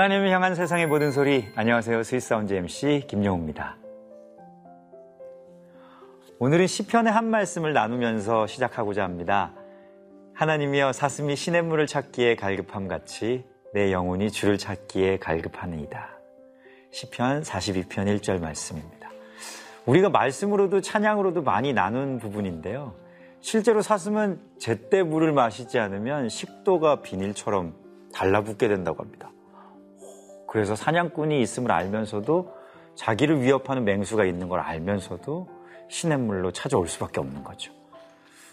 하나님을 향한 세상의 모든 소리. 안녕하세요. 스윗사운드 MC 김영우입니다. 오늘은 시편의 한 말씀을 나누면서 시작하고자 합니다. 하나님이여 사슴이 시냇물을 찾기에 갈급함 같이 내 영혼이 주를 찾기에 갈급하니이다. 시편 42편 1절 말씀입니다. 우리가 말씀으로도 찬양으로도 많이 나눈 부분인데요. 실제로 사슴은 제때 물을 마시지 않으면 식도가 비닐처럼 달라붙게 된다고 합니다. 그래서 사냥꾼이 있음을 알면서도 자기를 위협하는 맹수가 있는 걸 알면서도 시냇물로 찾아올 수밖에 없는 거죠.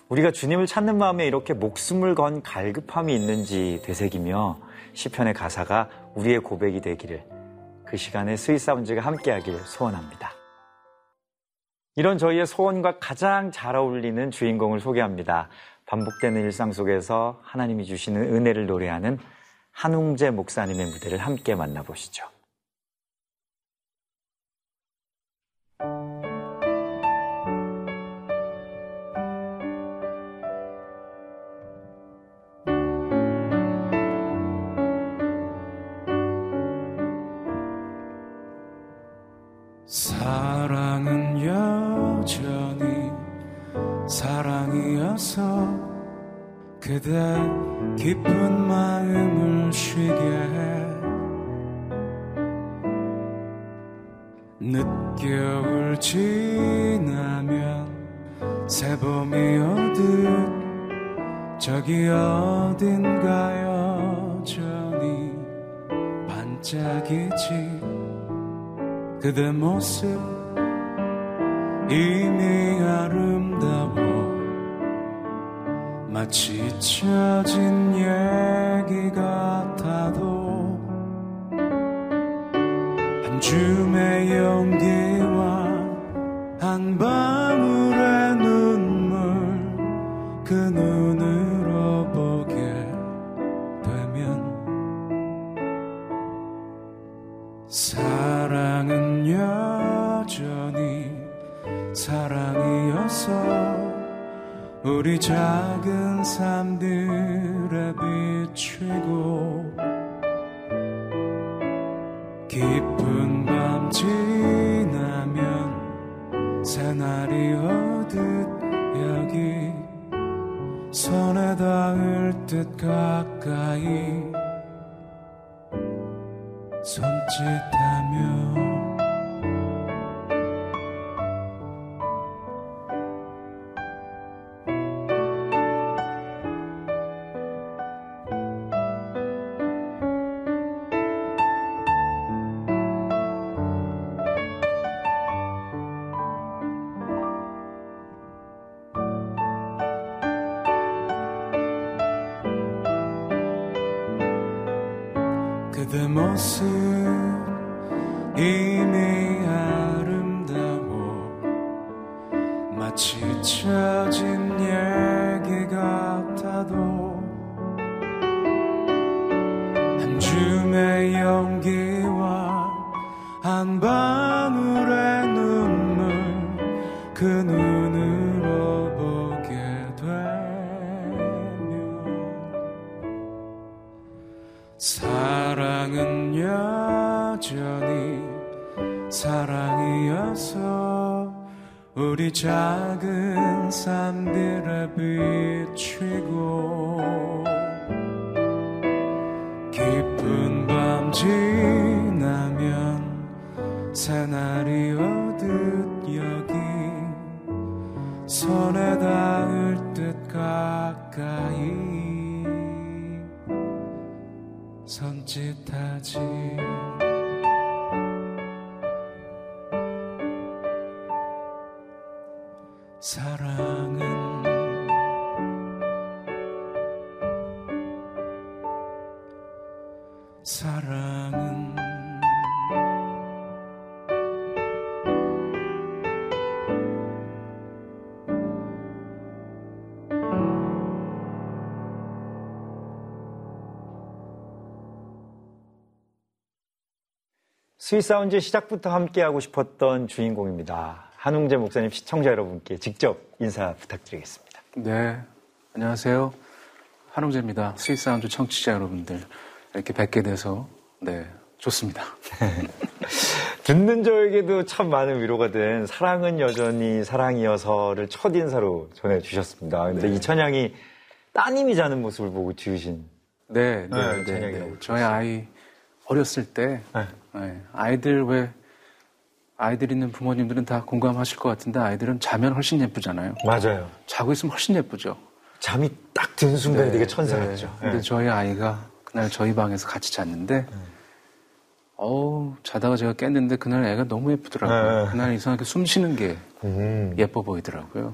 우리가 주님을 찾는 마음에 이렇게 목숨을 건 갈급함이 있는지 되새기며 시편의 가사가 우리의 고백이 되기를 그 시간에 스윗사운즈가 함께하길 소원합니다. 이런 저희의 소원과 가장 잘 어울리는 주인공을 소개합니다. 반복되는 일상 속에서 하나님이 주시는 은혜를 노래하는 한웅재 목사님의 무대를 함께 만나보시죠. 그대 기쁜 마음을 쉬게 해. 늦겨울 지나면 새봄이 오듯 저기 어딘가 여전히 반짝이지 그대 모습 이미 아름다워 마치 잊혀진 얘기 같아도 한 줌의 용기와 한 방울의 눈물 그 눈으로 보게 되면 사랑은 여전히 사랑이어서 우리 작 그대 모습 이미 아름다워 마치 잊혀진 우 사랑은 스윗사운드 시작부터 함께하고 싶었던 주인공입니다. 한웅재 목사님 시청자 여러분께 직접 인사 부탁드리겠습니다. 네, 안녕하세요. 한웅재입니다. 스윗사운드 청취자 여러분들 이렇게 뵙게 돼서 네, 좋습니다. 듣는 저에게도 참 많은 위로가 된 사랑은 여전히 사랑이어서를 첫 인사로 전해주셨습니다. 근데 네. 이 찬양이 따님이 자는 모습을 보고 지으신 네, 네, 네, 네, 네. 저희 아이 어렸을 때 네. 네, 아이들 왜 아이들 있는 부모님들은 다 공감하실 것 같은데 아이들은 자면 훨씬 예쁘잖아요. 맞아요. 자고 있으면 훨씬 예쁘죠. 잠이 딱 든 순간에 네, 되게 천사 네. 같죠. 근데 네. 저희 아이가 그날 저희 방에서 같이 잤는데, 어우, 자다가 제가 깼는데 그날 애가 너무 예쁘더라고요. 네. 그날 이상하게 숨 쉬는 게 음. 예뻐 보이더라고요.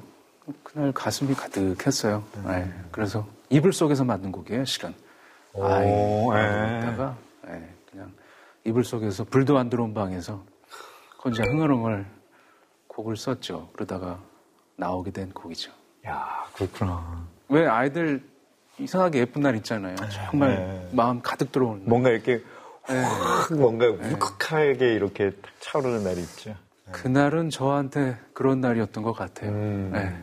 그날 가슴이 가득했어요. 네. 그래서 이불 속에서 만든 곡이에요, 실은. 오, 아이, 예. 다가 그냥 이불 속에서 불도 안 들어온 방에서 혼자 흥얼흥얼 곡을 썼죠. 그러다가 나오게 된 곡이죠. 야 그렇구나. 왜 아이들 이상하게 예쁜 날 있잖아요. 정말 네. 마음 가득 들어오는 날. 뭔가 이렇게 네. 확 뭔가 울컥하게 이렇게 탁 차오르는 날이 있죠. 그날은 저한테 그런 날이었던 것 같아요. 음. 네.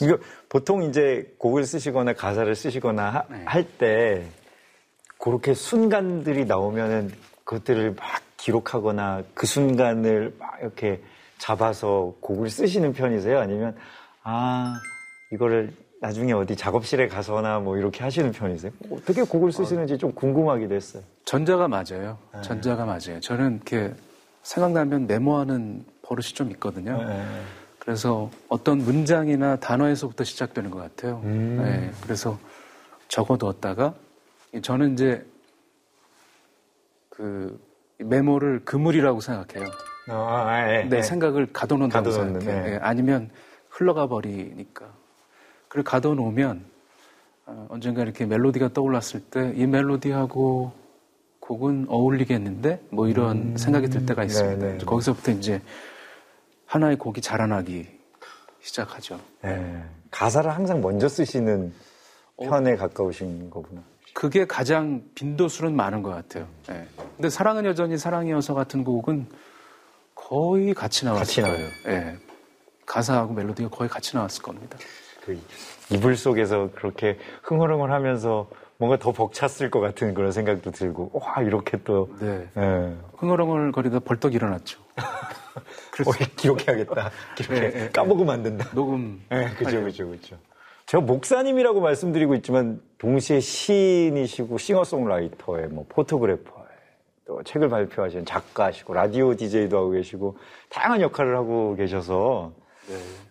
이거 보통 이제 곡을 쓰시거나 가사를 쓰시거나 네. 할때 그렇게 순간들이 나오면은 그것들을 막 기록하거나 그 순간을 막 이렇게 잡아서 곡을 쓰시는 편이세요? 아니면 아 이거를 나중에 어디 작업실에 가서나 뭐 이렇게 하시는 편이세요? 어떻게 곡을 쓰시는지 좀 궁금하기도 했어요. 전자가 맞아요. 네. 전자가 맞아요. 저는 이렇게 생각나면 메모하는 버릇이 좀 있거든요. 네. 그래서 어떤 문장이나 단어에서부터 시작되는 것 같아요. 음. 네, 그래서 적어두었다가 저는 이제 그 메모를 그물이라고 생각해요. 아, 예, 내 예. 생각을 가둬놓는다고 가둬놓는, 생각해요. 네. 예, 아니면 흘러가 버리니까. 그걸 가둬놓으면 어, 언젠가 이렇게 멜로디가 떠올랐을 때 이 멜로디하고 곡은 어울리겠는데 뭐 이런 생각이 들 때가 있습니다. 네, 네. 거기서부터 이제 하나의 곡이 자라나기 시작하죠. 예. 가사를 항상 먼저 쓰시는 편에 가까우신 거구나. 그게 가장 빈도수는 많은 것 같아요. 예. 근데 사랑은 여전히 사랑이어서 같은 곡은 거의 같이 나왔을 같이 거예요. 예. 가사하고 멜로디가 거의 같이 나왔을 겁니다. 그 이불 속에서 그렇게 흥얼흥얼 하면서 뭔가 더 벅찼을 것 같은 그런 생각도 들고, 와, 이렇게 또, 네. 예. 흥얼흥얼 거리다 벌떡 일어났죠. 어, 기록해야겠다. 기록해. 예, 예, 까먹으면 안 된다. 녹음. 예, 그죠, 그죠, 그죠. 제가 목사님이라고 말씀드리고 있지만, 동시에 시인이시고, 싱어송라이터에, 뭐, 포토그래퍼에, 또 책을 발표하신 작가시고, 라디오 DJ도 하고 계시고, 다양한 역할을 하고 계셔서, 네.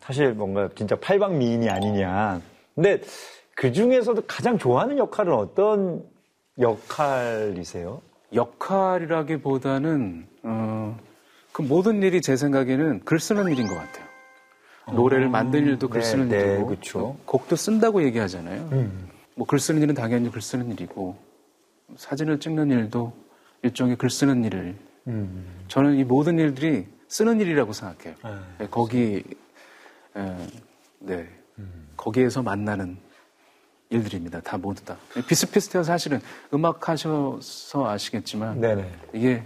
사실 뭔가 진짜 팔방 미인이 아니냐. 근데 그 중에서도 가장 좋아하는 역할은 어떤 역할이세요? 역할이라기보다는 어, 그 모든 일이 제 생각에는 글 쓰는 일인 것 같아요. 노래를 만든 일도 글 네, 쓰는 네, 일이고 그쵸. 곡도 쓴다고 얘기하잖아요. 음. 뭐글 쓰는 일은 당연히 글 쓰는 일이고 사진을 찍는 일도 일종의 글 쓰는 일을 음. 저는 이 모든 일들이 쓰는 일이라고 생각해요. 네, 네, 거기 에, 네 거기에서 만나는 일들입니다. 다 모두 다 비슷비슷해요. 사실은 음악 하셔서 아시겠지만 네네. 이게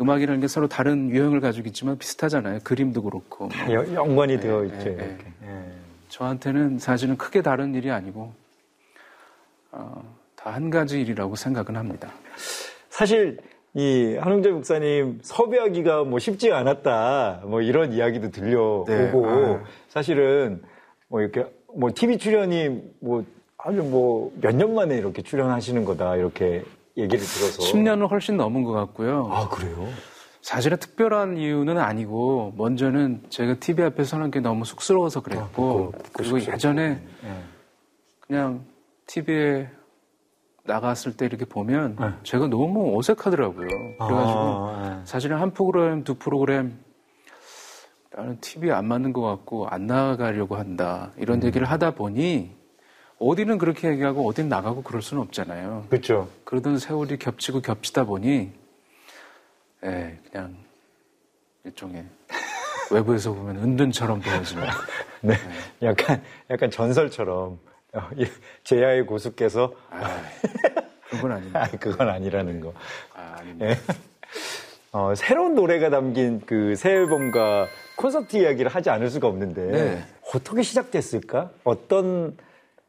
음악이라는 게 서로 다른 유형을 가지고 있지만 비슷하잖아요. 그림도 그렇고 뭐. 여- 연관이 되어 네, 있죠, 네, 이렇게. 예. 저한테는 사실은 크게 다른 일이 아니고 어, 다 한 가지 일이라고 생각은 합니다. 사실 이 한웅재 목사님 섭외하기가 뭐 쉽지 않았다 뭐 이런 이야기도 들려오고 네, 아. 사실은 뭐 이렇게 뭐 TV 출연이 뭐 아주 뭐 몇 년 만에 이렇게 출연하시는 거다 이렇게 얘기를 들어서 10년은 훨씬 넘은 것 같고요. 아 그래요? 사실은 특별한 이유는 아니고 먼저는 제가 TV 앞에 서는 게 너무 쑥스러워서 그랬고 그리고 예전에 예. 그냥 TV에 나갔을 때 이렇게 보면 네. 제가 너무 어색하더라고요. 그래가지고 아, 예. 사실은 한 프로그램, 두 프로그램 나는 TV에 안 맞는 것 같고 안 나가려고 한다. 이런 얘기를 하다 보니 어디는 그렇게 얘기하고 어디는 나가고 그럴 수는 없잖아요. 그렇죠. 그러던 세월이 겹치고 겹치다 보니 예, 그냥 일종의 외부에서 보면 은둔처럼 보여지는 네, 약간 약간 전설처럼 제야의 고수께서 아, 그런 건 아닙니다. 아, 그건 아니라는 거. 아. 예. 어, 새로운 노래가 담긴 그 새 앨범과 콘서트 이야기를 하지 않을 수가 없는데 네. 어떻게 시작됐을까? 어떤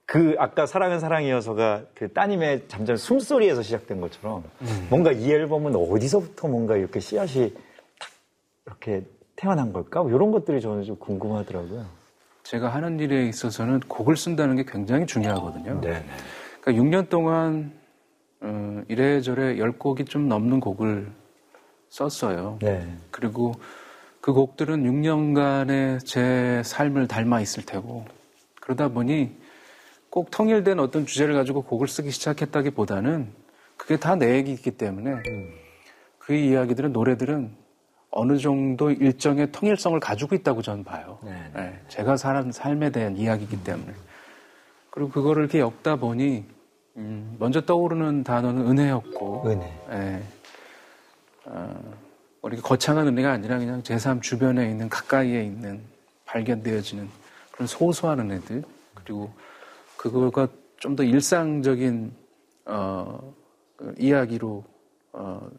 그 아까 사랑은 사랑이어서가 그 따님의 잠잠 숨소리에서 시작된 것처럼 음. 뭔가 이 앨범은 어디서부터 뭔가 이렇게 씨앗이 탁 이렇게 태어난 걸까? 뭐 이런 것들이 저는 좀 궁금하더라고요. 제가 하는 일에 있어서는 곡을 쓴다는 게 굉장히 중요하거든요. 네. 그러니까 6년 동안 어, 이래저래 10곡이 좀 넘는 곡을 썼어요. 네. 그리고 그 곡들은 6년간의 제 삶을 닮아 있을 테고 그러다 보니 꼭 통일된 어떤 주제를 가지고 곡을 쓰기 시작했다기보다는 그게 다 내 얘기이기 때문에 그 이야기들은 노래들은 어느 정도 일정의 통일성을 가지고 있다고 저는 봐요. 네, 네, 제가 살은 삶에 대한 이야기이기 때문에 그리고 그거를 이렇게 엮다 보니 음, 먼저 떠오르는 단어는 은혜였고 은혜. 예. 어, 뭐 이렇게 거창한 은혜가 아니라 그냥 제삶 주변에 있는 가까이에 있는 발견되어지는 그런 소소한 은혜들 그리고 그거가 좀 더 일상적인 어, 그 이야기로 어,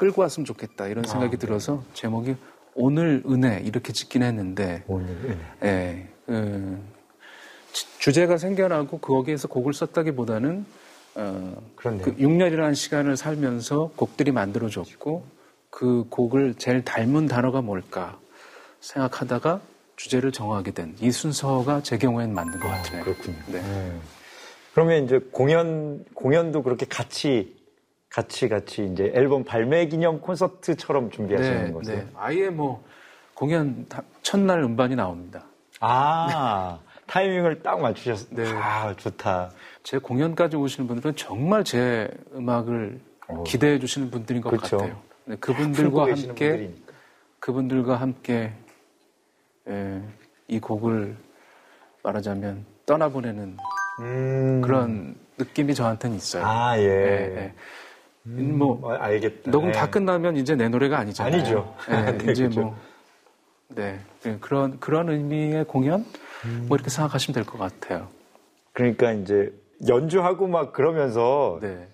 끌고 왔으면 좋겠다 이런 생각이 들어서 제목이 오늘 은혜 이렇게 짓긴 했는데 오늘 은혜. 예, 그, 지- 주제가 생겨나고 거기에서 곡을 썼다기보다는 어, 그렇네요. 그 6년이라는 시간을 살면서 곡들이 만들어졌고 그 곡을 제일 닮은 단어가 뭘까 생각하다가 주제를 정하게 된 이 순서가 제 경우에는 맞는 것 같아요. 그렇군요. 네. 음. 그러면 이제 공연 공연도 그렇게 같이 같이 같이 이제 앨범 발매 기념 콘서트처럼 준비하시는 거죠? 네. 아예 뭐 공연 다- 첫날 음반이 나옵니다. 아 타이밍을 딱 맞추셨. 네. 아 좋다. 제 공연까지 오시는 분들은 정말 제 음악을 어. 기대해 주시는 분들인 것 그쵸. 같아요. 네, 그분들과 계시는 함께 분들이니까. 그분들과 함께 예, 이 곡을 말하자면 떠나보내는 음. 그런 느낌이 저한테는 있어요. 아 예. 예, 예. 뭐 어, 알겠다. 녹음 네. 다 끝나면 이제 내 노래가 아니잖아요. 아니죠. 예, 네, 이제 그죠. 뭐 네, 예, 그런 그런 의미의 공연 음. 뭐 이렇게 생각하시면 될 것 같아요. 그러니까 이제 연주하고 막 그러면서 네,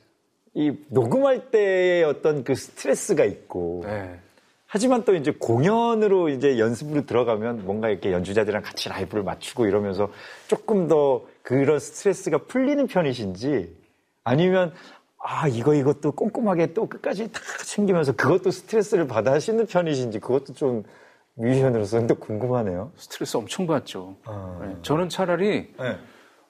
이 녹음할 때의 어떤 그 스트레스가 있고 네, 하지만 또 이제 공연으로 이제 연습으로 들어가면 뭔가 이렇게 연주자들이랑 같이 라이브를 맞추고 이러면서 조금 더 그런 스트레스가 풀리는 편이신지 아니면 아 이거 이것도 꼼꼼하게 또 끝까지 다 챙기면서 그것도 스트레스를 받아 하시는 편이신지 그것도 좀 뮤지션으로서는 또 궁금하네요. 스트레스 엄청 받죠. 아. 네, 저는 차라리 네.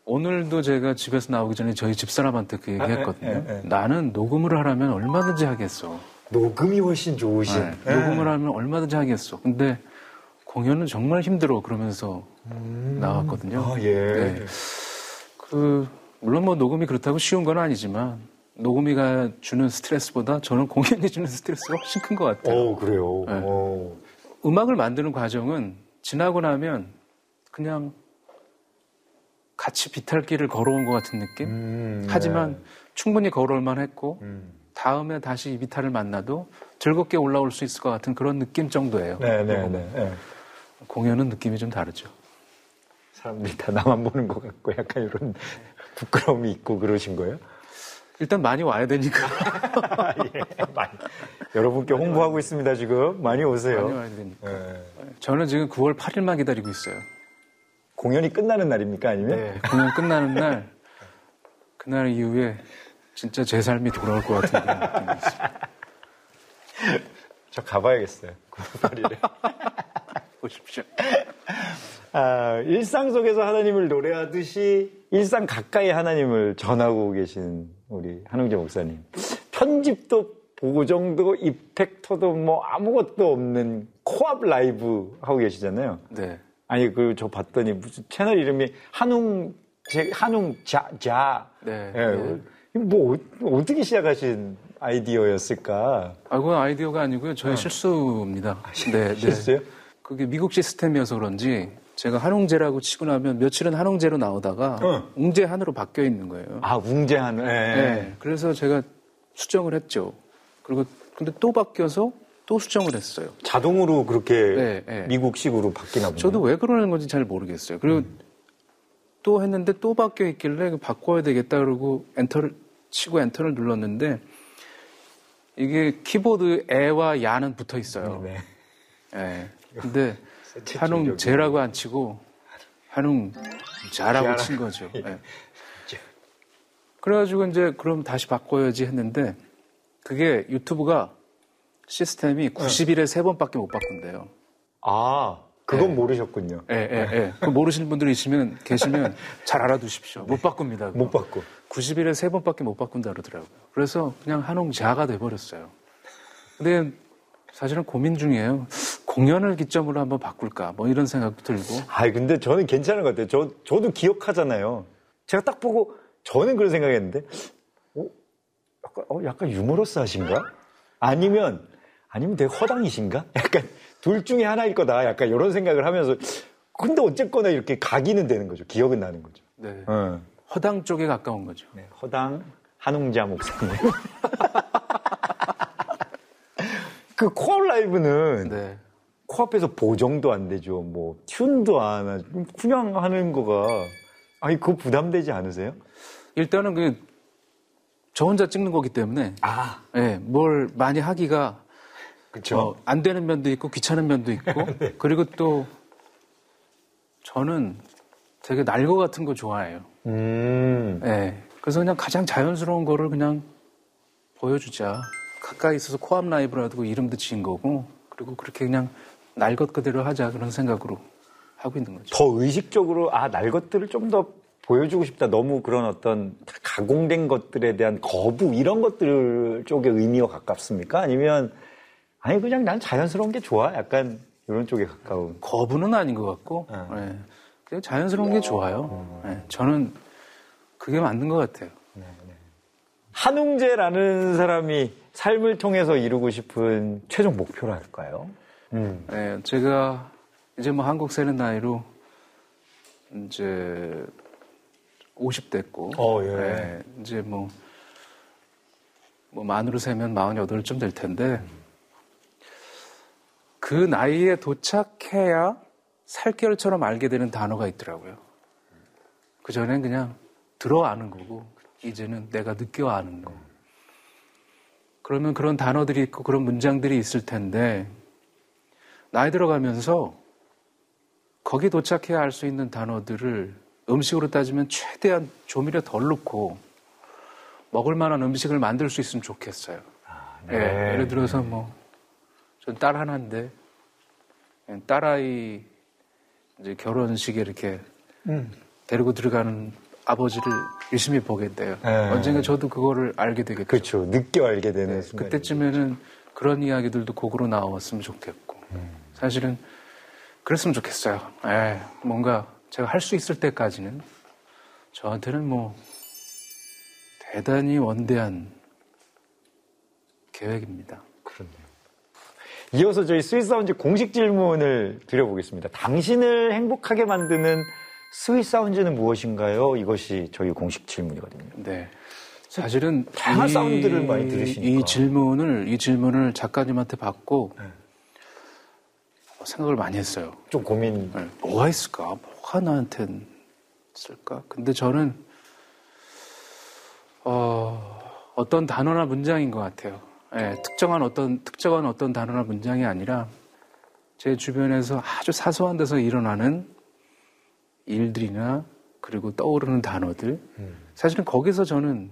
오늘도 제가 집에서 나오기 전에 저희 집사람한테 그 얘기 아, 했거든요. 예, 예, 예. 나는 녹음을 하라면 얼마든지 하겠어. 녹음이 훨씬 좋으신. 네, 녹음을 하면 얼마든지 하겠어. 근데 공연은 정말 힘들어. 그러면서 나왔거든요. 아 예. 네. 그, 물론 뭐 녹음이 그렇다고 쉬운 건 아니지만 녹음이가 주는 스트레스보다 저는 공연이 주는 스트레스가 훨씬 큰 것 같아요. 오 그래요. 네. 오. 음악을 만드는 과정은 지나고 나면 그냥 같이 비탈길을 걸어온 것 같은 느낌? 음, 하지만 충분히 걸어올 만 했고 음. 다음에 다시 이 비탈을 만나도 즐겁게 올라올 수 있을 것 같은 그런 느낌 정도예요. 네 네네. 네. 공연은 느낌이 좀 다르죠. 사람들이 다 나만 보는 것 같고 약간 이런 부끄러움이 있고 그러신 거예요? 일단 많이 와야 되니까. 아, 예, 많이. 여러분께 홍보하고 있습니다 지금 많이 오세요. 많이 와야 되니까. 예. 저는 지금 9월 8일만 기다리고 있어요. 공연이 끝나는 날입니까 아니면? 네, 공연 끝나는 날, 그날 이후에 진짜 제 삶이 돌아올 것 같은 그런 느낌이 있어요. 저 가봐야겠어요. 9월에. 보십시오. 아, 일상 속에서 하나님을 노래하듯이 일상 가까이 하나님을 전하고 계신 우리 한웅재 목사님. 편집도 보정도 이펙터도 뭐 아무것도 없는 코앞 라이브 하고 계시잖아요. 네. 아니 그 저 봤더니 무슨 채널 이름이 한웅 제 한웅 자자. 네. 예. 네. 뭐 어- 어떻게 시작하신 아이디어였을까? 아, 그건 아이디어가 아니고요. 저의 실수입니다. 네, 네. 실수요? 그게 미국 시스템이어서 그런지 제가 한웅제라고 치고 나면 며칠은 한웅제로 나오다가 어. 웅제한으로 바뀌어 있는 거예요. 아 웅재한. 예. 네. 그래서 제가 수정을 했죠. 그리고 근데 또 바뀌어서 또 수정을 했어요. 자동으로 그렇게 네, 네. 미국식으로 바뀌나 보네요. 저도 왜 그러는 건지 잘 모르겠어요. 그리고 또 했는데 또 바뀌어 있길래 바꿔야 되겠다 그러고 엔터를 치고 엔터를 눌렀는데 이게 키보드 에와 야는 붙어 있어요. 네. 예. 근데 한웅. 제라고 안 치고 한웅 잘하고 친 거죠. 네. 그래가지고 이제 그럼 다시 바꿔야지 했는데 그게 유튜브가 시스템이 90일에 3번밖에 못 바꾼대요. 아, 그건 네. 모르셨군요. 예, 예, 예. 그 모르시는 분들이 있으면, 계시면 잘 알아두십시오. 못 바꿉니다. 그거. 못 바꿔. 90일에 3번밖에 못 바꾼다 그러더라고요. 그래서 그냥 한홍자가 돼버렸어요. 근데 사실은 고민 중이에요. 공연을 기점으로 한번 바꿀까? 뭐 이런 생각도 들고. 아 근데 저는 괜찮은 것 같아요. 저, 저도 기억하잖아요. 제가 딱 보고 저는 그런 생각했는데, 어? 약간, 어, 약간 유머러스 하신가? 아니면, 아니면 되게 허당이신가? 약간 둘 중에 하나일 거다. 약간 이런 생각을 하면서. 근데 어쨌거나 이렇게 각인은 되는 거죠. 기억은 나는 거죠. 네. 어. 허당 쪽에 가까운 거죠. 네, 허당 한웅자 목사님. 그 코앞 라이브는 네. 코앞에서 보정도 안 되죠. 뭐 튠도 안 하죠. 그냥 하는 거가 아니 그거 부담되지 않으세요? 일단은 그 저 혼자 찍는 거기 때문에 아, 네, 뭘 많이 하기가 그렇죠. 어, 안 되는 면도 있고 귀찮은 면도 있고 네. 그리고 또 저는 되게 날 것 같은 거 좋아해요. 음. 네, 그래서 그냥 가장 자연스러운 거를 그냥 보여주자. 가까이 있어서 코앞 라이브라도 이름도 지은 거고 그리고 그렇게 그냥 날 것 그대로 하자 그런 생각으로 하고 있는 거죠. 더 의식적으로 아 날 것들을 좀 더 보여주고 싶다. 너무 그런 어떤 가공된 것들에 대한 거부 이런 것들 쪽의 의미와 가깝습니까? 아니면 아니 그냥 난 자연스러운 게 좋아. 약간 이런 쪽에 가까운. 거부는 아닌 것 같고 네. 네. 그냥 자연스러운 게 좋아요. 네. 저는 그게 맞는 것 같아요. 네, 네. 한웅재라는 사람이 삶을 통해서 이루고 싶은 최종 목표랄까요? 음. 네, 제가 이제 뭐 한국 사는 나이로 이제 50 됐고, 어, 예. 네, 이제 뭐, 뭐 만으로 세면 48쯤 될 텐데, 그 나이에 도착해야 살결처럼 알게 되는 단어가 있더라고요. 그 전엔 그냥 들어 아는 거고, 이제는 내가 느껴 아는 거. 그러면 그런 단어들이 있고 그런 문장들이 있을 텐데, 나이 들어가면서 거기 도착해야 알수 있는 단어들을 음식으로 따지면 최대한 조미료 덜 넣고 먹을 만한 음식을 만들 수 있으면 좋겠어요. 아, 네. 네, 예를 들어서 뭐, 전 딸 하나인데, 딸아이 이제 결혼식에 이렇게 음. 데리고 들어가는 아버지를 열심히 보게 돼요. 네. 언젠가 저도 그거를 알게 되겠죠. 그렇죠. 늦게 알게 되는 네. 순간. 그때쯤에는 그런 이야기들도 곡으로 나왔으면 좋겠고. 음. 사실은 그랬으면 좋겠어요. 에, 예, 뭔가 제가 할 수 있을 때까지는 저한테는 뭐 대단히 원대한 계획입니다. 그렇네요. 이어서 저희 스윗사운드 공식 질문을 드려보겠습니다. 당신을 행복하게 만드는 sweet sound는 무엇인가요? 이것이 저희 공식 질문이거든요. 네. 사실은 다양한 사운드를 많이 들으시니까 이 질문을 이 질문을 작가님한테 받고 네. 생각을 많이 했어요. 좀 고민. 네. 뭐가 있을까? 뭐가 나한텐 있을까? 근데 저는 어, 어떤 단어나 문장인 것 같아요. 네, 특정한 어떤 특정한 어떤 단어나 문장이 아니라 제 주변에서 아주 사소한 데서 일어나는 일들이나 그리고 떠오르는 단어들. 음. 사실은 거기서 저는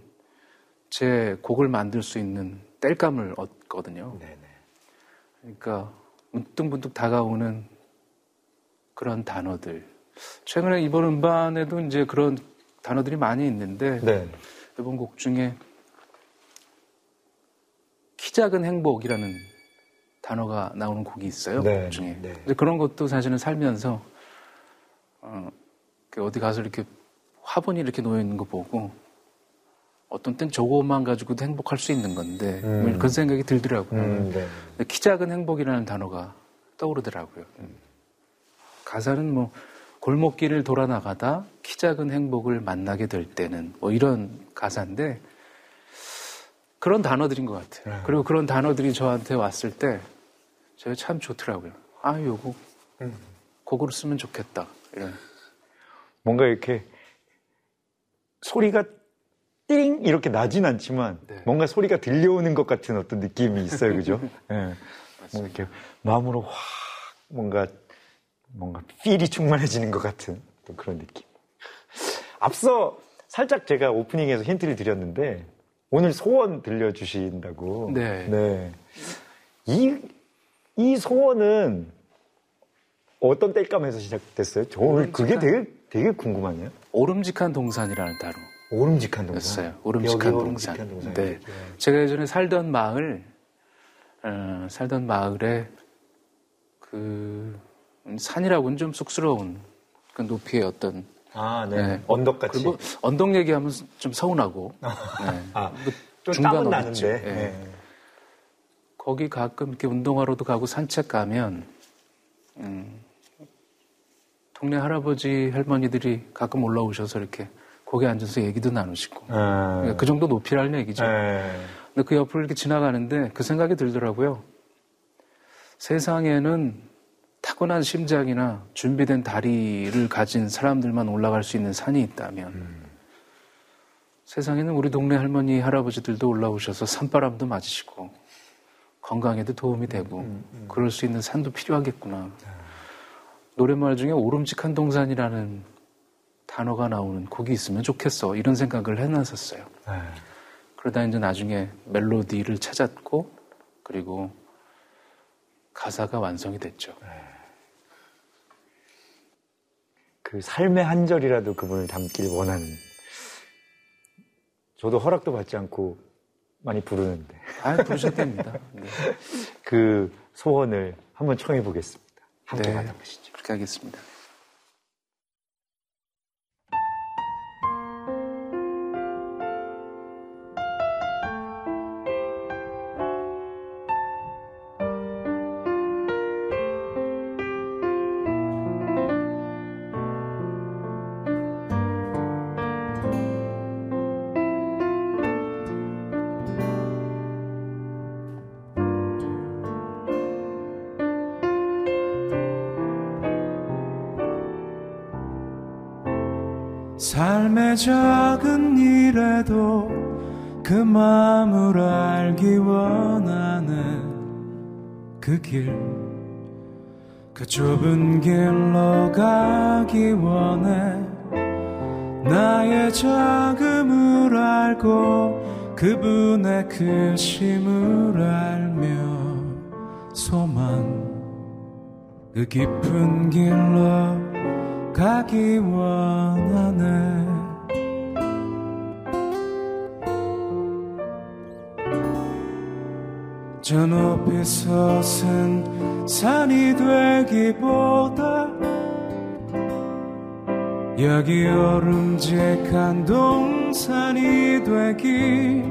제 곡을 만들 수 있는 땔감을 얻거든요. 네네. 그러니까 문득문득 다가오는 그런 단어들. 최근에 이번 음반에도 이제 그런 단어들이 많이 있는데 네. 이번 곡 중에 키 작은 행복이라는 단어가 나오는 곡이 있어요. 네. 곡 중에. 네. 그런 것도 사실은 살면서 어, 어디 가서 이렇게 화분이 이렇게 놓여 있는 거 보고 어떤 땐 저거만 가지고도 행복할 수 있는 건데 음. 그런 생각이 들더라고요. 음, 네. 키 작은 행복이라는 단어가 떠오르더라고요. 음. 가사는 뭐 골목길을 돌아 나가다 키 작은 행복을 만나게 될 때는 뭐 이런 가사인데 그런 단어들인 것 같아요. 네. 그리고 그런 단어들이 저한테 왔을 때 제가 참 좋더라고요. 아, 요거 음. 곡으로 쓰면 좋겠다. 이런. 뭔가 이렇게 소리가 띵 이렇게 나진 않지만 네. 뭔가 소리가 들려오는 것 같은 어떤 느낌이 있어요, 그죠? 예. 네. 뭔가 이렇게 마음으로 확 뭔가 뭔가 필이 충만해지는 것 같은. 또 그런 느낌. 앞서 살짝 제가 오프닝에서 힌트를 드렸는데 오늘 소원 들려주신다고. 네. 네. 이, 이 소원은 어떤 땔감에서 시작됐어요? 저 오늘 그게 되게, 되게 궁금하네요. 오름직한 동산이라는 단어. 오름직한 동산. 였어요. 오름직한 동산. 오름직한. 네. 제가 예전에 살던 마을, 어, 살던 마을에 그 산이라고는 좀 쑥스러운 그 높이의 어떤 아, 네. 네. 언덕 같이. 그리고 언덕 얘기하면 좀 서운하고 네. 아, 그좀 중간 나는데. 예. 네. 거기 가끔 이렇게 운동하러도 가고 산책 가면 음, 동네 할아버지 할머니들이 가끔 올라오셔서 이렇게 거기 앉아서 얘기도 나누시고 아, 그러니까 그 정도 높이라는 얘기죠. 네. 근데 그 옆을 이렇게 지나가는데 그 생각이 들더라고요. 세상에는 타고난 심장이나 준비된 다리를 가진 사람들만 올라갈 수 있는 산이 있다면 세상에는 우리 동네 할머니, 할아버지들도 올라오셔서 산바람도 맞으시고 건강에도 도움이 되고 그럴 수 있는 산도 필요하겠구나. 노랫말 중에 오름직한 동산이라는 단어가 나오는 곡이 있으면 좋겠어. 이런 생각을 해놨었어요. 네. 그러다 이제 나중에 멜로디를 찾았고 그리고 가사가 완성이 됐죠. 그 삶의 한 절이라도 그분을 담길 원하는. 저도 허락도 받지 않고 많이 부르는데 아, 부르셔도 됩니다. 네. 그 소원을 한번 청해 보겠습니다. 함께 네. 만나보시죠. 그렇게 하겠습니다. 삶의 작은 일에도 그 마음을 알기 원하는 그 길, 그 좁은 길로 가기 원해. 나의 자금을 알고 그분의 크심을 알며 소망 그 깊은 길로 가기 원하네. 저 높이 솟은 산이 되기보다 여기 오름직한 동산이 되기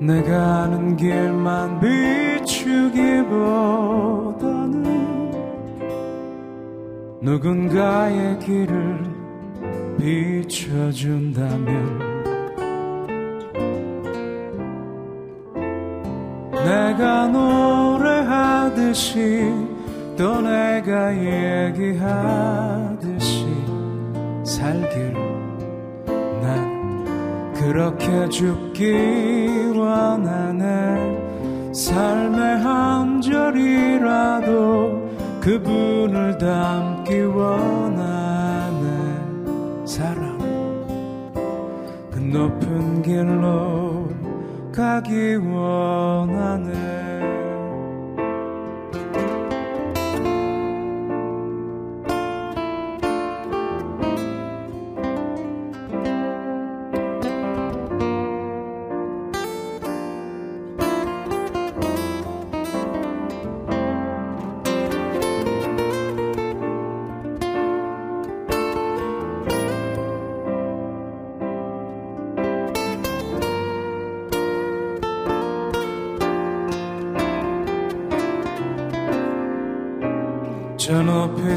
내가 아는 길만 비추기보다는 누군가의 길을 비춰준다면 내가 노래하듯이 또 내가 얘기하듯이 살길 난 그렇게 죽기 원하네. 삶의 한 절이라도 그분을 닮기 원하네 사랑 그 높은 길로 가기 원하네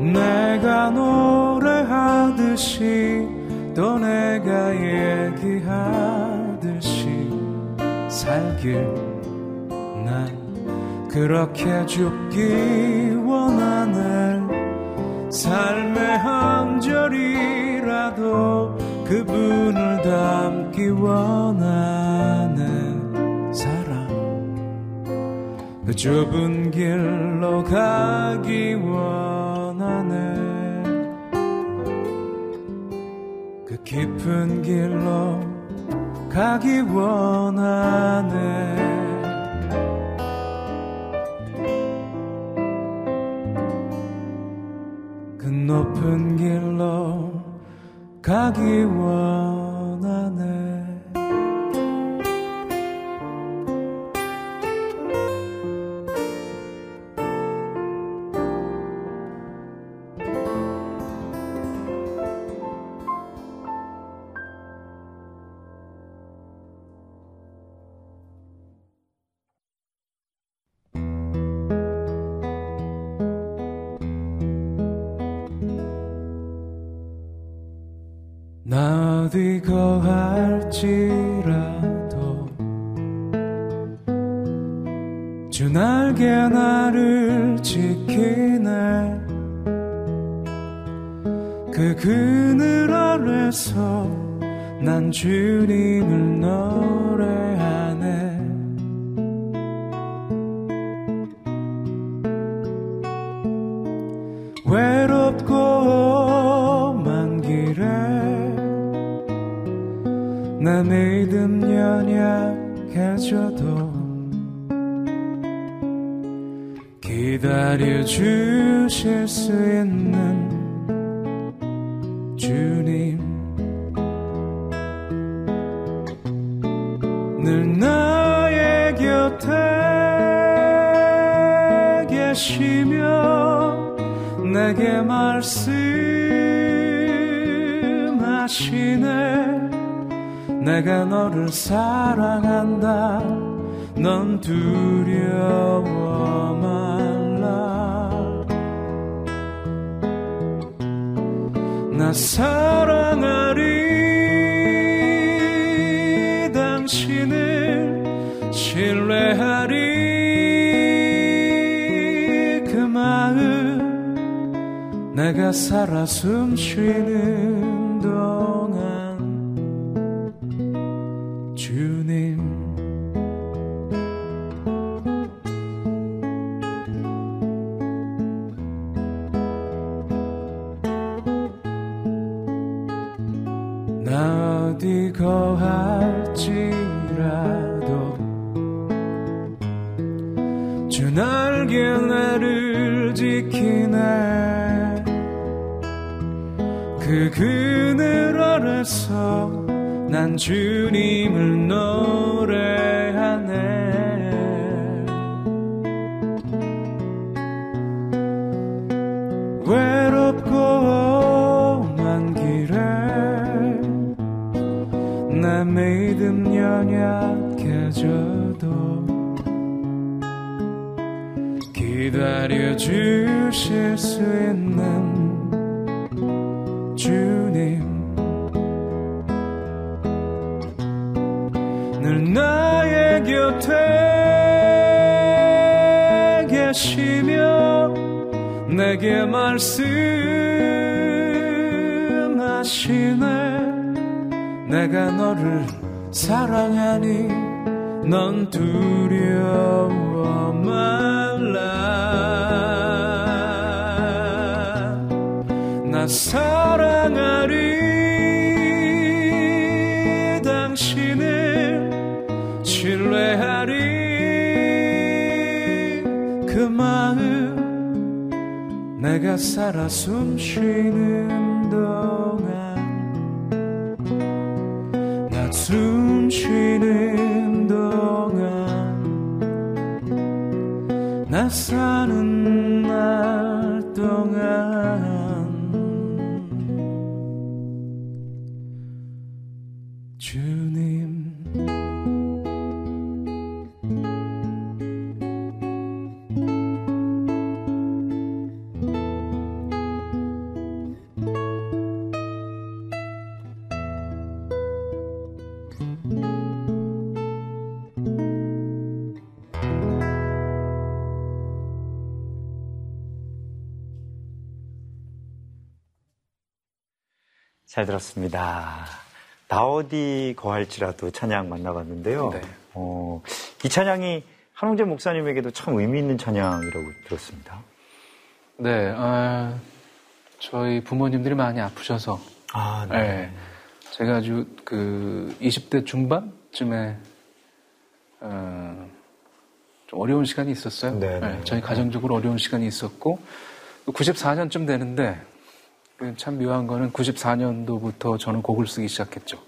내가 노래하듯이 또 내가 얘기하듯이 살길 난 그렇게 죽기 원하네. 삶의 한 절이라도 그분을 닮기 원하네. 사랑 그 좁은 길로 가기 원 깊은 길로 가기 원하네. 높은 길로 가기 원하네 어디 거할지라도 주 날개 나를 지키네. 그 그늘 아래서 난 주님을 노 내 믿음 연약해져도 기다려 주실 수 있는 주님. 늘 나의 곁에 계시며 내게 말씀하시네 내가 너를 사랑한다. 넌 두려워 말라. 나 사랑하리. 당신을 신뢰하리. 그 마음 내가 살아 숨쉬는 나의 곁에 계시며 내게 말씀하시네. 내가 너를 사랑하니 넌 두려워 말라. 나 사랑하리 내가 살아 숨쉬는 동안 나 숨쉬는 동안 나 사는 잘 들었습니다. 다어디 거할지라도 찬양 만나봤는데요. 네. 어, 이 찬양이 한홍재 목사님에게도 참 의미 있는 찬양이라고 들었습니다. 네, 아, 저희 부모님들이 많이 아프셔서, 아, 네. 제가 아주 그 20대 중반쯤에, 어, 좀 어려운 시간이 있었어요. 네, 네. 저희 가정적으로 어려운 시간이 있었고, 94년쯤 되는데, 그 참 묘한 거는 94년도부터 저는 곡을 쓰기 시작했죠.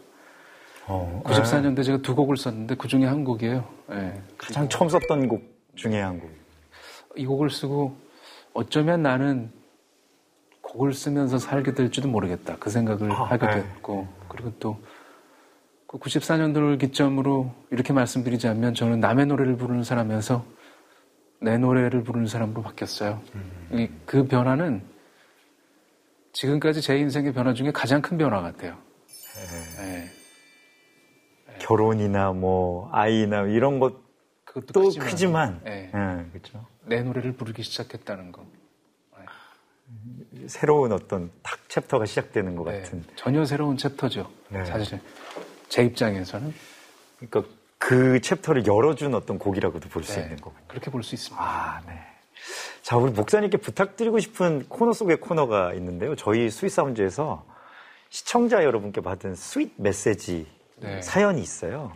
어, 94년도에 제가 두 곡을 썼는데 그 중에 한 곡이에요. 예. 가장 처음 썼던 곡 중에 한 곡. 이 곡을 쓰고 어쩌면 나는 곡을 쓰면서 살게 될지도 모르겠다. 그 생각을 아, 하게 네. 됐고 그리고 또그 94년도를 기점으로 이렇게 말씀드리자면 저는 남의 노래를 부르는 사람이어서 내 노래를 부르는 사람으로 바뀌었어요. 음. 이- 그 변화는 지금까지 제 인생의 변화 중에 가장 큰 변화 같아요. 예. 결혼이나 뭐 아이나 이런 것도 그것도 크지만, 크지만, 예. 예, 그렇죠. 내 노래를 부르기 시작했다는 거. 새로운 어떤 탁 챕터가 시작되는 것 네, 같은. 전혀 새로운 챕터죠. 네. 사실 제 입장에서는 그러니까 그 챕터를 열어준 어떤 곡이라고도 볼수 네, 있는 거군요. 그렇게 볼 수 있습니다. 아, 네. 자, 우리 목사님께 부탁드리고 싶은 코너 속의 코너가 있는데요. 저희 스윗사운드에서 시청자 여러분께 받은 sweet 메시지 네. 사연이 있어요.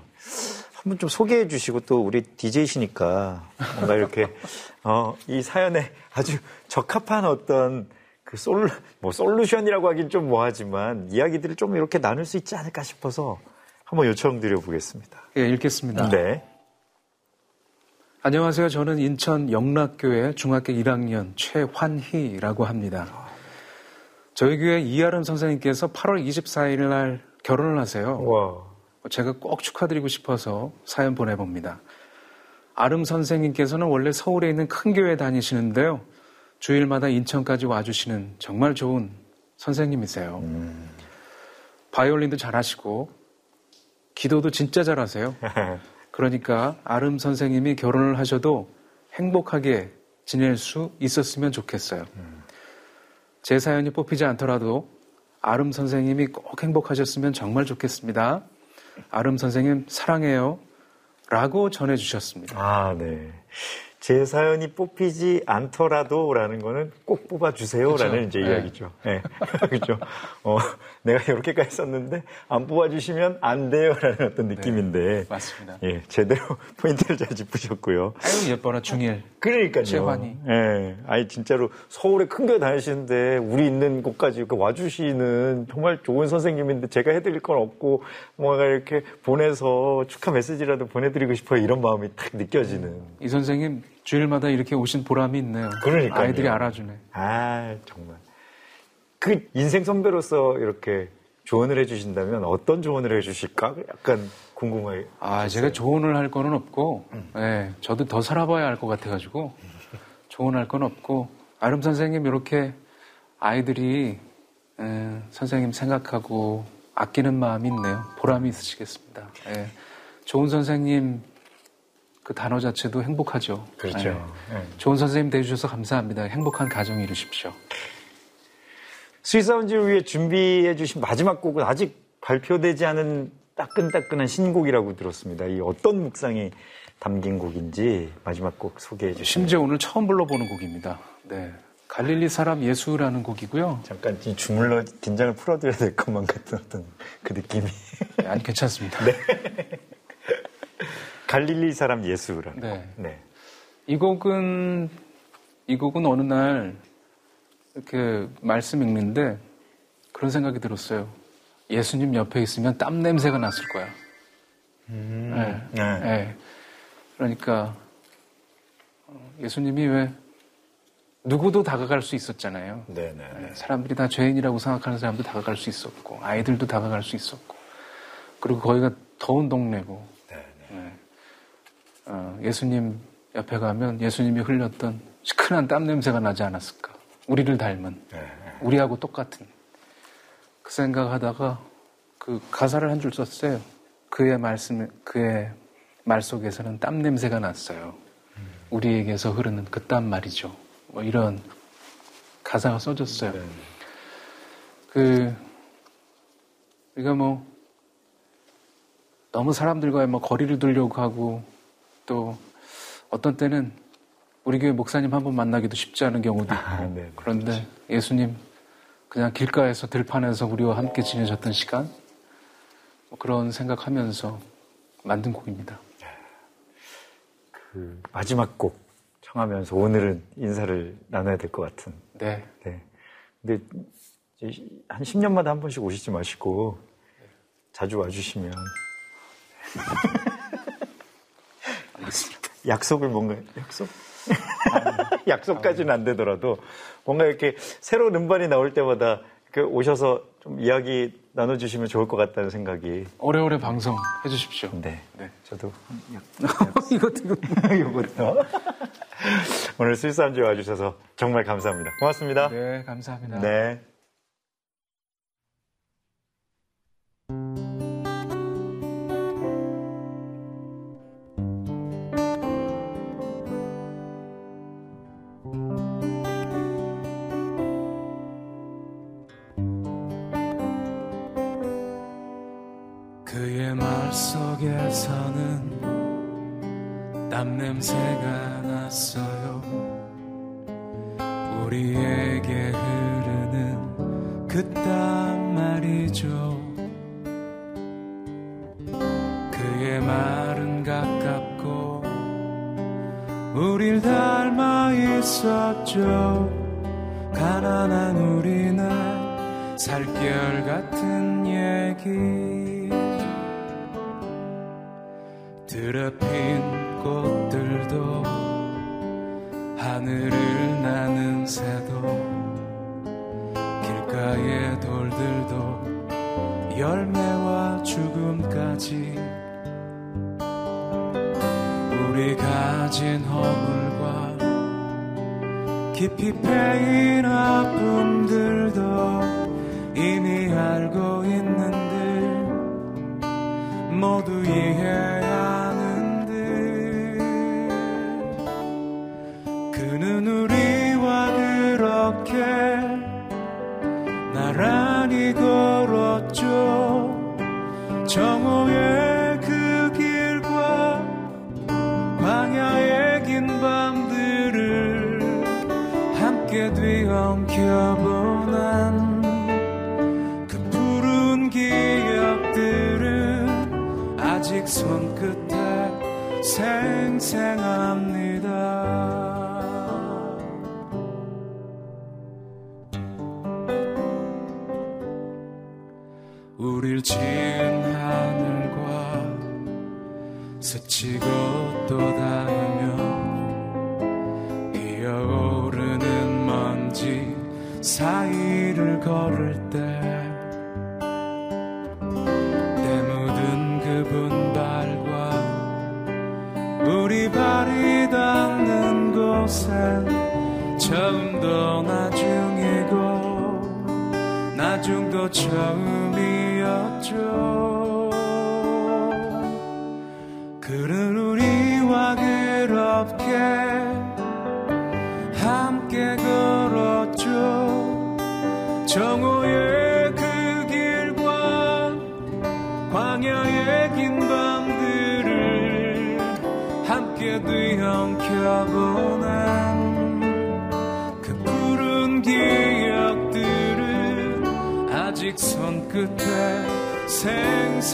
한번 좀 소개해 주시고 또 우리 DJ시니까 뭔가 이렇게 어, 이 사연에 아주 적합한 어떤 그 솔, 뭐 솔루션이라고 하긴 좀 뭐하지만 이야기들을 좀 이렇게 나눌 수 있지 않을까 싶어서 한번 요청드려 보겠습니다. 예, 읽겠습니다. 네. 안녕하세요. 저는 인천 영락교회 중학교 1학년 최환희라고 합니다. 저희 교회 이아름 선생님께서 8월 24일 날 결혼을 하세요. 와. 제가 꼭 축하드리고 싶어서 사연 보내봅니다. 아름 선생님께서는 원래 서울에 있는 큰 교회 다니시는데요. 주일마다 인천까지 와주시는 정말 좋은 선생님이세요. 바이올린도 잘하시고, 기도도 진짜 잘하세요. 그러니까 아름 선생님이 결혼을 하셔도 행복하게 지낼 수 있었으면 좋겠어요. 제 사연이 뽑히지 않더라도 아름 선생님이 꼭 행복하셨으면 정말 좋겠습니다. 아름 선생님 사랑해요. 라고 전해주셨습니다. 아, 네. 제 사연이 뽑히지 않더라도 라는 거는 꼭 뽑아주세요라는 이제 네. 이야기죠. 네. 그죠. 어, 내가 이렇게까지 썼는데 안 뽑아주시면 안 돼요라는 어떤 느낌인데. 맞습니다. 예, 제대로 포인트를 잘 짚으셨고요. 아유 예뻐라 중일. 그러니까요. 최환희. 예. 아니, 진짜로 서울에 큰 교회 다니시는데 우리 있는 곳까지 이렇게 와주시는 정말 좋은 선생님인데 제가 해드릴 건 없고 뭔가 이렇게 보내서 축하 메시지라도 보내드리고 싶어요. 이런 마음이 딱 느껴지는. 이 선생님 주일마다 이렇게 오신 보람이 있네요. 그러니까요. 아이들이 알아주네. 아, 정말. 그 인생 선배로서 이렇게 조언을 해주신다면 어떤 조언을 해주실까? 약간 궁금해요. 아 제가 조언을 할 거는 없고, 예, 저도 더 살아봐야 할것 같아가지고 조언할 건 없고 아름 선생님 이렇게 아이들이 예, 선생님 생각하고 아끼는 마음이 있네요. 보람이 있으시겠습니다. 예, 좋은 선생님 그 단어 자체도 행복하죠. 그렇죠. 예. 예. 좋은 선생님 되주셔서 감사합니다. 행복한 가정 이루십시오. 스윗사운즈를 위해 준비해 주신 마지막 곡은 아직 발표되지 않은 따끈따끈한 신곡이라고 들었습니다. 이 어떤 묵상이 담긴 곡인지 마지막 곡 소개해 주시죠. 심지어 오늘 처음 불러보는 곡입니다. 네. 갈릴리 사람 예수라는 곡이고요. 잠깐 이 주물러 긴장을 풀어드려야 될 것만 같은 어떤 그 느낌이. 네, 아니, 괜찮습니다. 갈릴리 사람 예수라는 네. 곡. 네. 이 곡은, 이 곡은 어느 날 이렇게 말씀 읽는데 그런 생각이 들었어요. 예수님 옆에 있으면 땀 냄새가 났을 거야. 네. 네. 네. 그러니까 어, 예수님이 왜 누구도 다가갈 수 있었잖아요. 네네. 네, 사람들이 다 죄인이라고 생각하는 사람도 다가갈 수 있었고 아이들도 다가갈 수 있었고 그리고 거기가 더운 동네고 네. 어, 예수님 옆에 가면 예수님이 흘렸던 시큰한 땀 냄새가 나지 않았을까? 우리를 닮은 우리하고 똑같은 그 생각하다가 그 가사를 한 줄 썼어요. 그의 말씀 그의 말 속에서는 땀 냄새가 났어요. 우리에게서 흐르는 그 땀 말이죠. 뭐 이런 가사가 써졌어요. 그 우리가 뭐 너무 사람들과의 뭐 거리를 두려고 하고 또 어떤 때는 우리 교회 목사님 한 번 만나기도 쉽지 않은 경우도 있고 아, 네, 네. 그런데 예수님 그냥 길가에서 들판에서 우리와 함께 지내셨던 시간 뭐 그런 생각하면서 만든 곡입니다. 그 마지막 곡 청하면서 오늘은 인사를 나눠야 될 것 같은. 네. 네. 근데 한 10년마다 한 번씩 오시지 마시고 자주 와주시면 약속을 뭔가 약속 약속까지는 안 되더라도 뭔가 이렇게 새로운 음반이 나올 때마다 그 오셔서 좀 이야기 나눠주시면 좋을 것 같다는 생각이 오래오래 방송 해주십시오. 네, 네. 저도 이거 지금 이거부터 오늘 술사암지에 와주셔서 정말 감사합니다. 고맙습니다. 네 감사합니다. 네. 속에서는 땀 냄새가 났어요. 우리에게 흐르는 그 땀 말이죠. 그의 말은 가깝고 우릴 닮아 있었죠. 가난한 우리날 살결 같은 얘기 드럽힌 꽃들도 하늘을 나는 새도 길가의 돌들도 열매와 죽음까지 우리 가진 허물과 깊이 패인 아픔들도 이미 알고 있는데 모두 이해 생생합니다. 우릴 지은 하늘과 스치고 또 닿으며 이어오르는 먼지 사이를 걸을 때 나 끝에 생생합니다.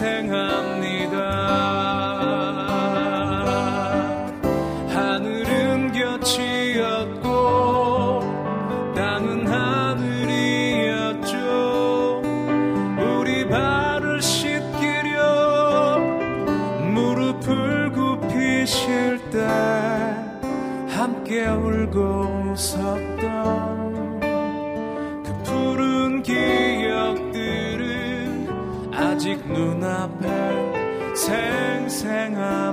하늘은 곁이었고 땅은 하늘이었죠. 우리 발을 씻기려 무릎을 굽히실 때 함께 울고 웃었던 그 푸른 기억들은 아직 눈앞에 생생합니다.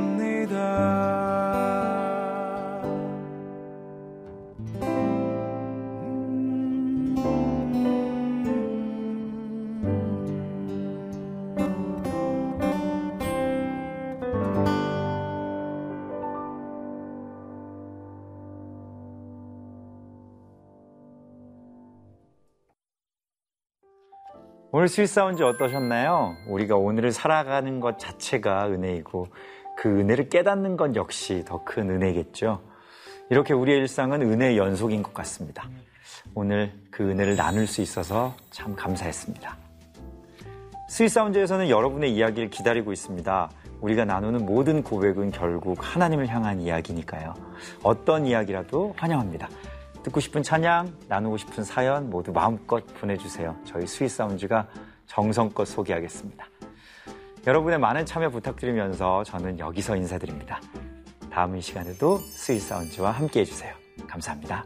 오늘 스윗사운즈 어떠셨나요? 우리가 오늘을 살아가는 것 자체가 은혜이고 그 은혜를 깨닫는 것 역시 더 큰 은혜겠죠. 이렇게 우리의 일상은 은혜의 연속인 것 같습니다. 오늘 그 은혜를 나눌 수 있어서 참 감사했습니다. 스윗사운즈에서는 여러분의 이야기를 기다리고 있습니다. 우리가 나누는 모든 고백은 결국 하나님을 향한 이야기니까요. 어떤 이야기라도 환영합니다. 듣고 싶은 찬양, 나누고 싶은 사연 모두 마음껏 보내주세요. 저희 스윗사운즈가 정성껏 소개하겠습니다. 여러분의 많은 참여 부탁드리면서 저는 여기서 인사드립니다. 다음 이 시간에도 스윗사운즈와 함께 해주세요. 감사합니다.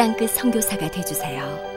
땅끝 성교사가 되주세요